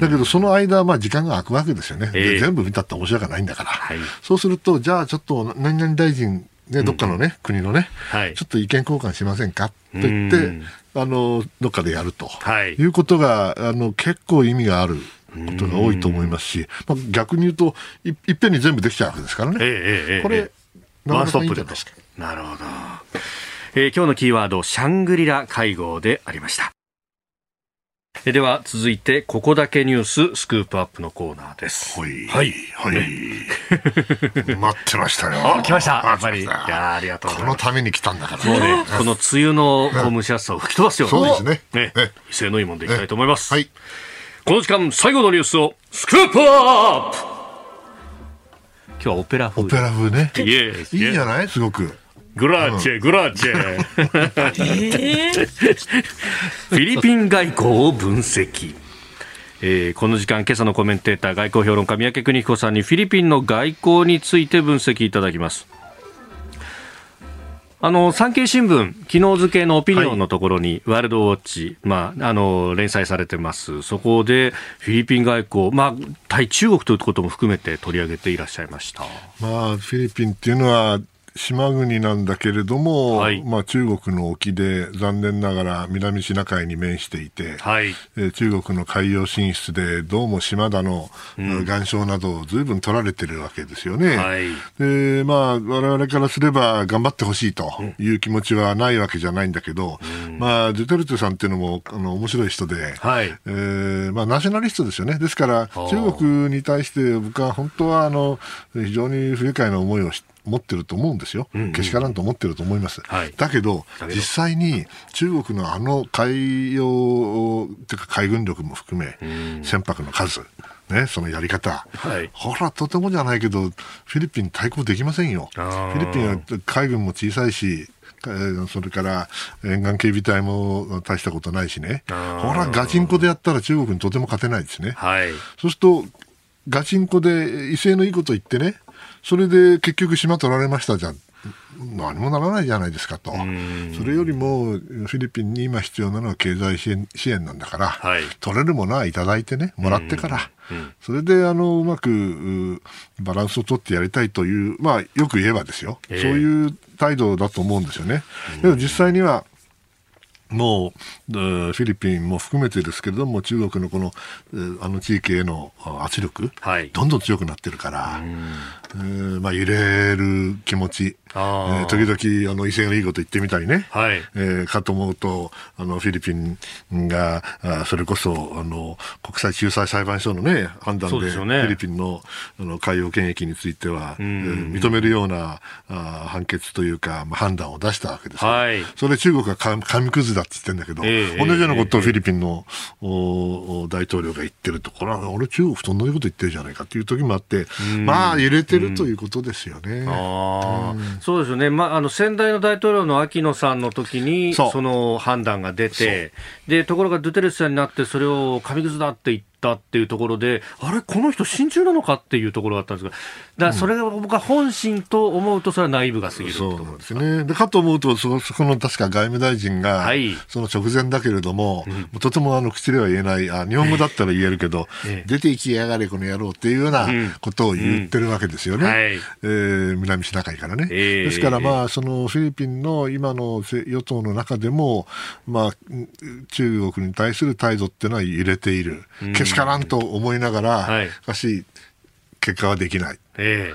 だけど、その間、まあ、時間が空くわけですよね、ええ。で全部見たって面白くないんだから、はい。そうすると、じゃあちょっと何々大臣、ね、どっかのね、国のね、はい。ちょっと意見交換しませんかと言って、うん。あのどっかでやると、はい。い、うことがあの結構意味があることが多いと思いますし、まあ、逆に言うとい、いっぺんに全部できちゃうわけですからね。ええこれ、ワンストップで。なるほど、えー今日のキーワード、シャングリラ会合でありました。えーでは続いて、ここだけニューススクープアップのコーナーです。はい。はい。はい。待ってましたよ。あ、来ました。やっぱり。いやーありがとうごこ。のために来たんだからもうね、この梅雨の蒸し暑さを吹き飛ばすような、そうですねねええ、威勢のいいもんでいきたいと思います。はい。この時間、最後のニュースをスクープアップ今日はオペラ風オペラ風ね。いいじゃない？すごく。グラッチェ、グラッチェ。フィリピン外交を分析。えーこの時間、今朝のコメンテーター、外交評論家、三宅邦彦さんにフィリピンの外交について分析いただきます。あの産経新聞、昨日付のオピニオンのところに、ワールドウォッチ、まあ、あの連載されてます、そこでフィリピン外交、まあ、対中国ということも含めて取り上げていらっしゃいました。まあ、フィリピンっていうのは、島国なんだけれども、はい。まあ、中国の沖で残念ながら南シナ海に面していて、はい。えー中国の海洋進出でどうも島田の、岩礁などを随分取られてるわけですよね。はい。でまあ、我々からすれば頑張ってほしいという気持ちはないわけじゃないんだけど、まあ、ドゥテルテさんっていうのもあの面白い人で、はい。えーまあ、ナショナリストですよね。ですから、ー中国に対して僕は本当はあの非常に不愉快な思いをし思ってると思うんですよ、けしからんと思ってると思います。はい。だけど実際に中国のあの海洋というか海軍力も含め、船舶の数、ね、そのやり方、はい。ほら、とてもじゃないけど、フィリピン対抗できませんよ。フィリピンは海軍も小さいし、えーそれから沿岸警備隊も大したことないしね、ほら、ガチンコでやったら中国にとても勝てないですね。はい。そうすると、ガチンコで威勢のいいこと言ってね、それで結局島取られましたじゃん。何もならないじゃないですかと。それよりも、フィリピンに今必要なのは経済支援支援なんだから、はい。取れるものはいただいてね、もらってから、それであのうまくうバランスを取ってやりたいという、まあ、よく言えばですよ、ええ。そういう態度だと思うんですよね。でも実際にはもう、えーフィリピンも含めてですけれども、中国のこの、えーあの地域へのあ圧力、はい。どんどん強くなってるから、えーまあ、揺れる気持ち、えあー。ー時々あの威勢のいいこと言ってみたりね、はい。えーかと思うと、あのフィリピンが、あそれこそあの国際仲裁裁判所の、ね、判断で、フィリピンのあの海洋権益については、えー認めるようなあ判決というか、まあ、判断を出したわけですよ。はい。それ中国がか紙くずだって言ってるんだけど、ええ同じようなことをフィリピンの、おお大統領が言ってると、これは俺中国と同じこと言ってるじゃないかっていう時もあって、まあ揺れてるということですよね。ああ、そうですよね、まあ、あの先代の大統領の秋野さんの時にその判断が出てで、ところがドゥテレスさんになって、それを紙くずだって言ったっていうところで、あれ、この人、親中なのかっていうところがあったんですが、だからそれが僕は本心と思うと、それはナイブが過ぎるそうなんですね。で、かと思うと、そ、そこの確か外務大臣が、はい。その直前だけれども、もうとてもあの口では言えない、あ日本語だったら言えるけど、ええ。出て行きやがれ、この野郎っていうようなことを言ってるわけですよね。うん。はい。えー南シナ海からね。ええ。ですから、まあ、そのフィリピンの今のせ与党の中でも、まあ、うん中国に対する態度っていうのは揺れている。からんと思いながら、はいしかし、結果はできない。え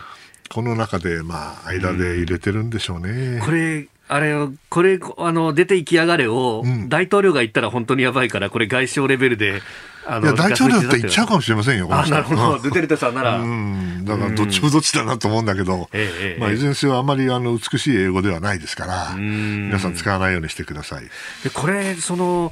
この中で、まあ、間で入れてるんでしょうね。えこれあれ、これ、あの、出て行きやがれを、ん大統領が言ったら本当にやばいから、これ外相レベルで、あいや、大統領だって言っちゃうかもしれませんよ、このあ、人なるほど。ドゥテルテさんなら。うん、だからどっちもどっちだなと思うんだけど、まあ、いずれにせよあまりあの美しい英語ではないですから、ん皆さん使わないようにしてください。でこれ、その、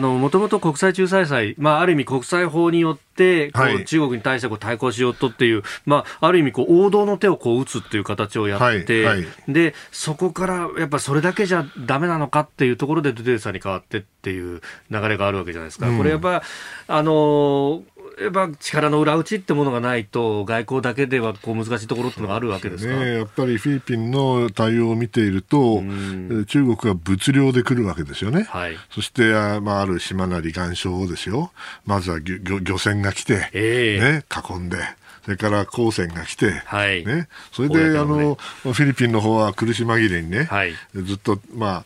もともと国際仲裁裁、まあ、ある意味国際法によって、こう、はい。中国に対してこう対抗しようとっていう、まあ、ある意味、こう、王道の手をこう打つっていう形をやって、はいはい。で、そこから、やっぱそれだけじゃダメなのかっていうところで、ドゥテルテさんに変わってっていう流れがあるわけじゃないですか。これやっぱ、あの、やっぱ力の裏打ちってものがないと、外交だけではこう難しいところってのがあるわけですか？ね、やっぱりフィリピンの対応を見ていると、えー中国は物量で来るわけですよね。はい。そして、あまあ、ある島なり岩礁をですよ、まずは漁漁漁船が来て、ええ。ね、囲んで、それから航船が来て、はい。ね、それで、ねの、フィリピンの方は苦し紛れにね、はい。ずっと、まあ、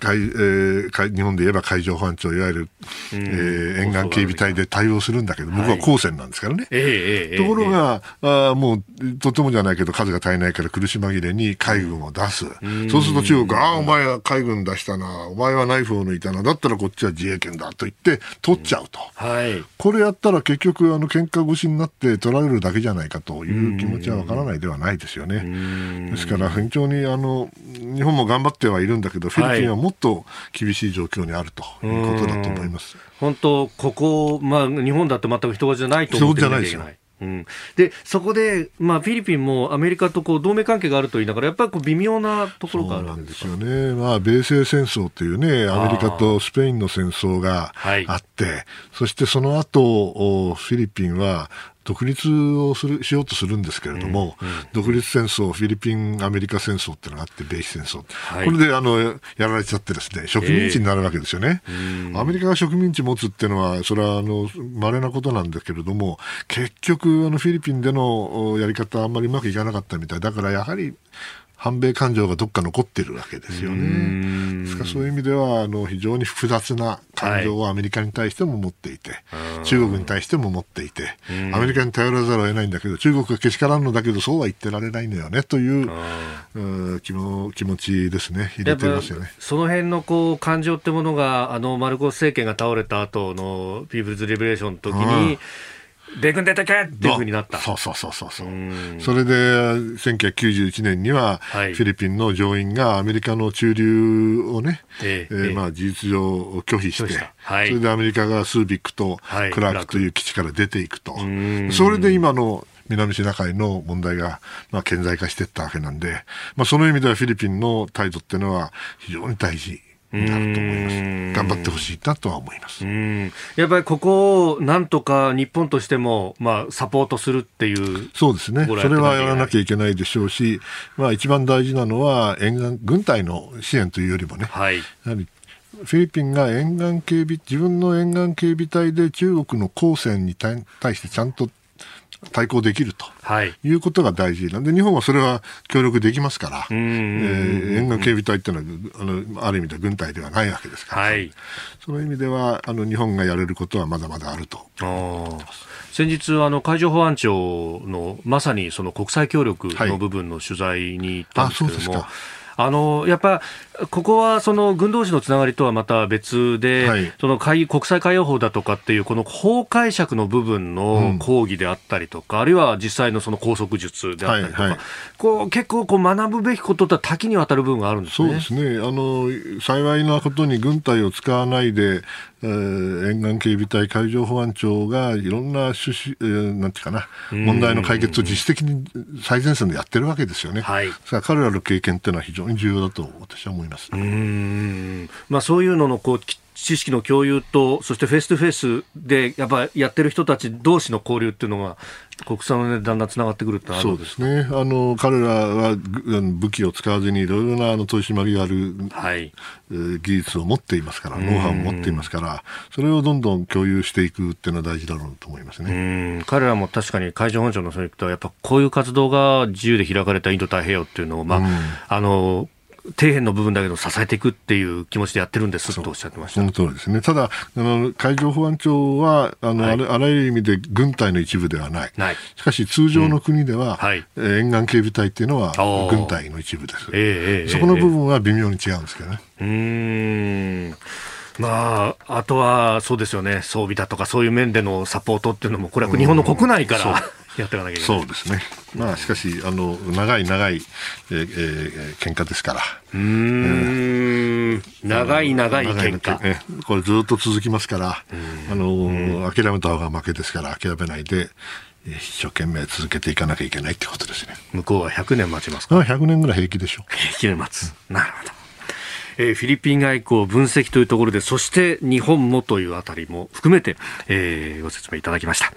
海えー海日本で言えば海上保安庁、いわゆる、えー沿岸警備隊で対応するんだけど、向こうは航船なんですからね。ええええええところが、あーもう、とてもじゃないけど、数が足りないから苦し紛れに海軍を出す。そうすると中国が、ああ、お前は海軍出したな、お前はナイフを抜いたな、だったらこっちは自衛権だと言って、取っちゃうと。はい。これやったら結局、あの、喧嘩腰になって取られるだけじゃないかという気持ちはわからないではないですよね。ですから、非常に、あの、日本も頑張ってはいるんだけど、フィリピンはもっと厳しい状況にあるということだと思います。本当、ここ、まあ、日本だって全く人事じゃないと思ってみなきゃいけない。うん、でそこで、まあ、フィリピンもアメリカとこう同盟関係があると言いながら、やっぱりこう微妙なところがあるんですよね、まあ、米西戦争というね、アメリカとスペインの戦争がはい。あって、そしてその後おフィリピンは独立をするしようとするんですけれども、独立戦争、フィリピン・アメリカ戦争っていうのがあって、米西戦争、はい。これであのやられちゃってですね、植民地になるわけですよね。アメリカが植民地持つっていうのは、それはあの稀なことなんだけれども、結局、あのフィリピンでのおやり方、あんまりうまくいかなかったみたい、だからやはり反米感情がどっか残ってるわけですよね。ですからそういう意味ではあの非常に複雑な感情をアメリカに対しても持っていて、中国に対しても持っていて、アメリカに頼らざるを得ないんだけど、中国がけしからんのだけど、そうは言ってられないのよねといううん気も気持ちですね、入れてますよね。その辺のこう感情ってものが、あのマルコス政権が倒れた後のピープルズ・リベレーションの時に、米軍出てけっていうふうになった。そうそうそうそうそう。それで、1991年には、はい。フィリピンの上院がアメリカの駐留をね、えええええ。ーまあ、事実上拒否して、はい。それでアメリカがスービックとはい。クラークという基地から出ていくと。ん。それで今の南シナ海の問題が、まあ、顕在化していったわけなんで、まあ、その意味ではフィリピンの態度っていうのは非常に大事になると思います。頑張ってほしいなとは思います。うんやっぱりここをなんとか日本としても、まあ、サポートするっていう。そうですね。それはやらなきゃいけないでしょうし、まあ一番大事なのは沿岸、軍隊の支援というよりもね、はい。やはりフィリピンが沿岸警備、自分の沿岸警備隊で中国の公船に対対してちゃんと対抗できると。はい。いうことが大事なんで、日本はそれは協力できますから、えんー沿岸警備隊っていうのはあの、ある意味では軍隊ではないわけですから、はい。その意味ではあの日本がやれることはまだまだあると。先日あの海上保安庁のまさにその国際協力の部分の取材に行ったんですけれども、はいあのやっぱここはその軍同士のつながりとはまた別で、はいその海国際海洋法だとかっていうこの法解釈の部分の講義であったりとか、あるいは実際のその拘束術であったりとか、はいはいこう結構こう学ぶべきこととは多岐にわたる部分があるんですね。そうですね。あの、幸いなことに軍隊を使わないで、えー沿岸警備隊、海上保安庁がいろんな趣旨、えーなんていうかな、問題の解決を自主的に最前線でやってるわけですよね。はいだから彼らの経験っていうのは非常に重要だと私は思います。うーんまあ、そういうののこうき知識の共有と、そして face to face でやっぱやってる人たち同士の交流っていうのが、国際のね、だんだんつながってくるってのはあるそうですね。あの、彼らは武器を使わずにいろいろなあの取り締まりがある、はい。えー技術を持っていますから、ノウハウを持っていますから、それをどんどん共有していくっていうのは大事だろうと思いますね。うん彼らも確かに海上保安庁のそれに行くと、やっぱこういう活動が自由で開かれたインド太平洋っていうのを、まあ、あの、底辺の部分だけど支えていくっていう気持ちでやってるんですとおっしゃってました。その通りですね。ただ、あの海上保安庁はあの、はい。あらあらゆる意味で軍隊の一部ではない。ない。しかし、通常の国では、はい。えー沿岸警備隊っていうのは軍隊の一部です。ええええそこの部分は微妙に違うんですけどね。うーん。まあ、あとはそうですよね、装備だとかそういう面でのサポートっていうのも、これは日本の国内からやっていかなきゃいけない。そうですね。まあ、しかし、あの、長い長い、えーえー喧嘩ですから。うーん長い長い喧嘩。ええこれずっと続きますから、あの、諦めた方が負けですから、諦めないで、えー一生懸命続けていかなきゃいけないってことですね。向こうは100年待ちますかあ100年ぐらい平気でしょ。平気で待つ。なるほど。えーフィリピン外交分析というところで、そして日本もというあたりも含めて、えーご説明いただきました。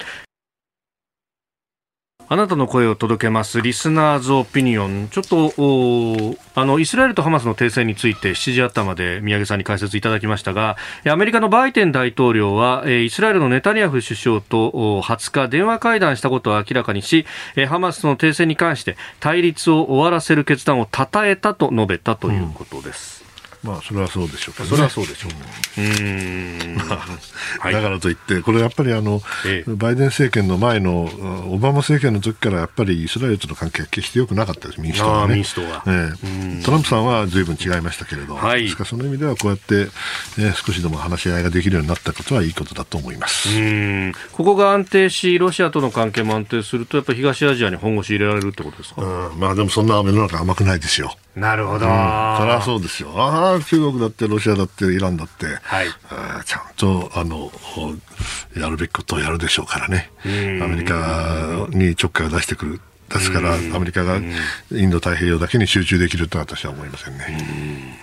あなたの声を届けますリスナーズオピニオン。ちょっと、あの、イスラエルとハマスの停戦について7時頭で宮城さんに解説いただきましたが、アメリカのバイデン大統領は、イスラエルのネタニヤフ首相と20日電話会談したことを明らかにし、ハマスの停戦に関して対立を終わらせる決断を称えたと述べたということです。まあ、それはそうでしょうね。それはそうでしょう。うーん。はいだからといって、これやっぱりあの、ええバイデン政権の前のうんオバマ政権の時からやっぱりイスラエルとの関係は決して良くなかったです、民主党はね。民主党はええトランプさんは随分違いましたけれど、はいですからその意味ではこうやって、えー少しでも話し合いができるようになったことはいいことだと思います。うんここが安定し、ロシアとの関係も安定すると、やっぱり東アジアに本腰入れられるってことですか、うんまあでもそんな世の中甘くないですよ。なるほど。それはそうですよ。ああ、中国だってロシアだってイランだって、はいちゃんとあのやるべきことをやるでしょうからね。アメリカにちょっかいを出してくる。ですから、アメリカがインド太平洋だけに集中できるとは私は思いませんね。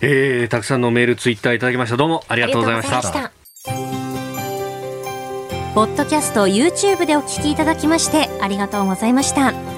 えーたくさんのメール、ツイッターいただきました。どうもありがとうございました。ポッドキャスト YouTube でお聞きいただきましてありがとうございました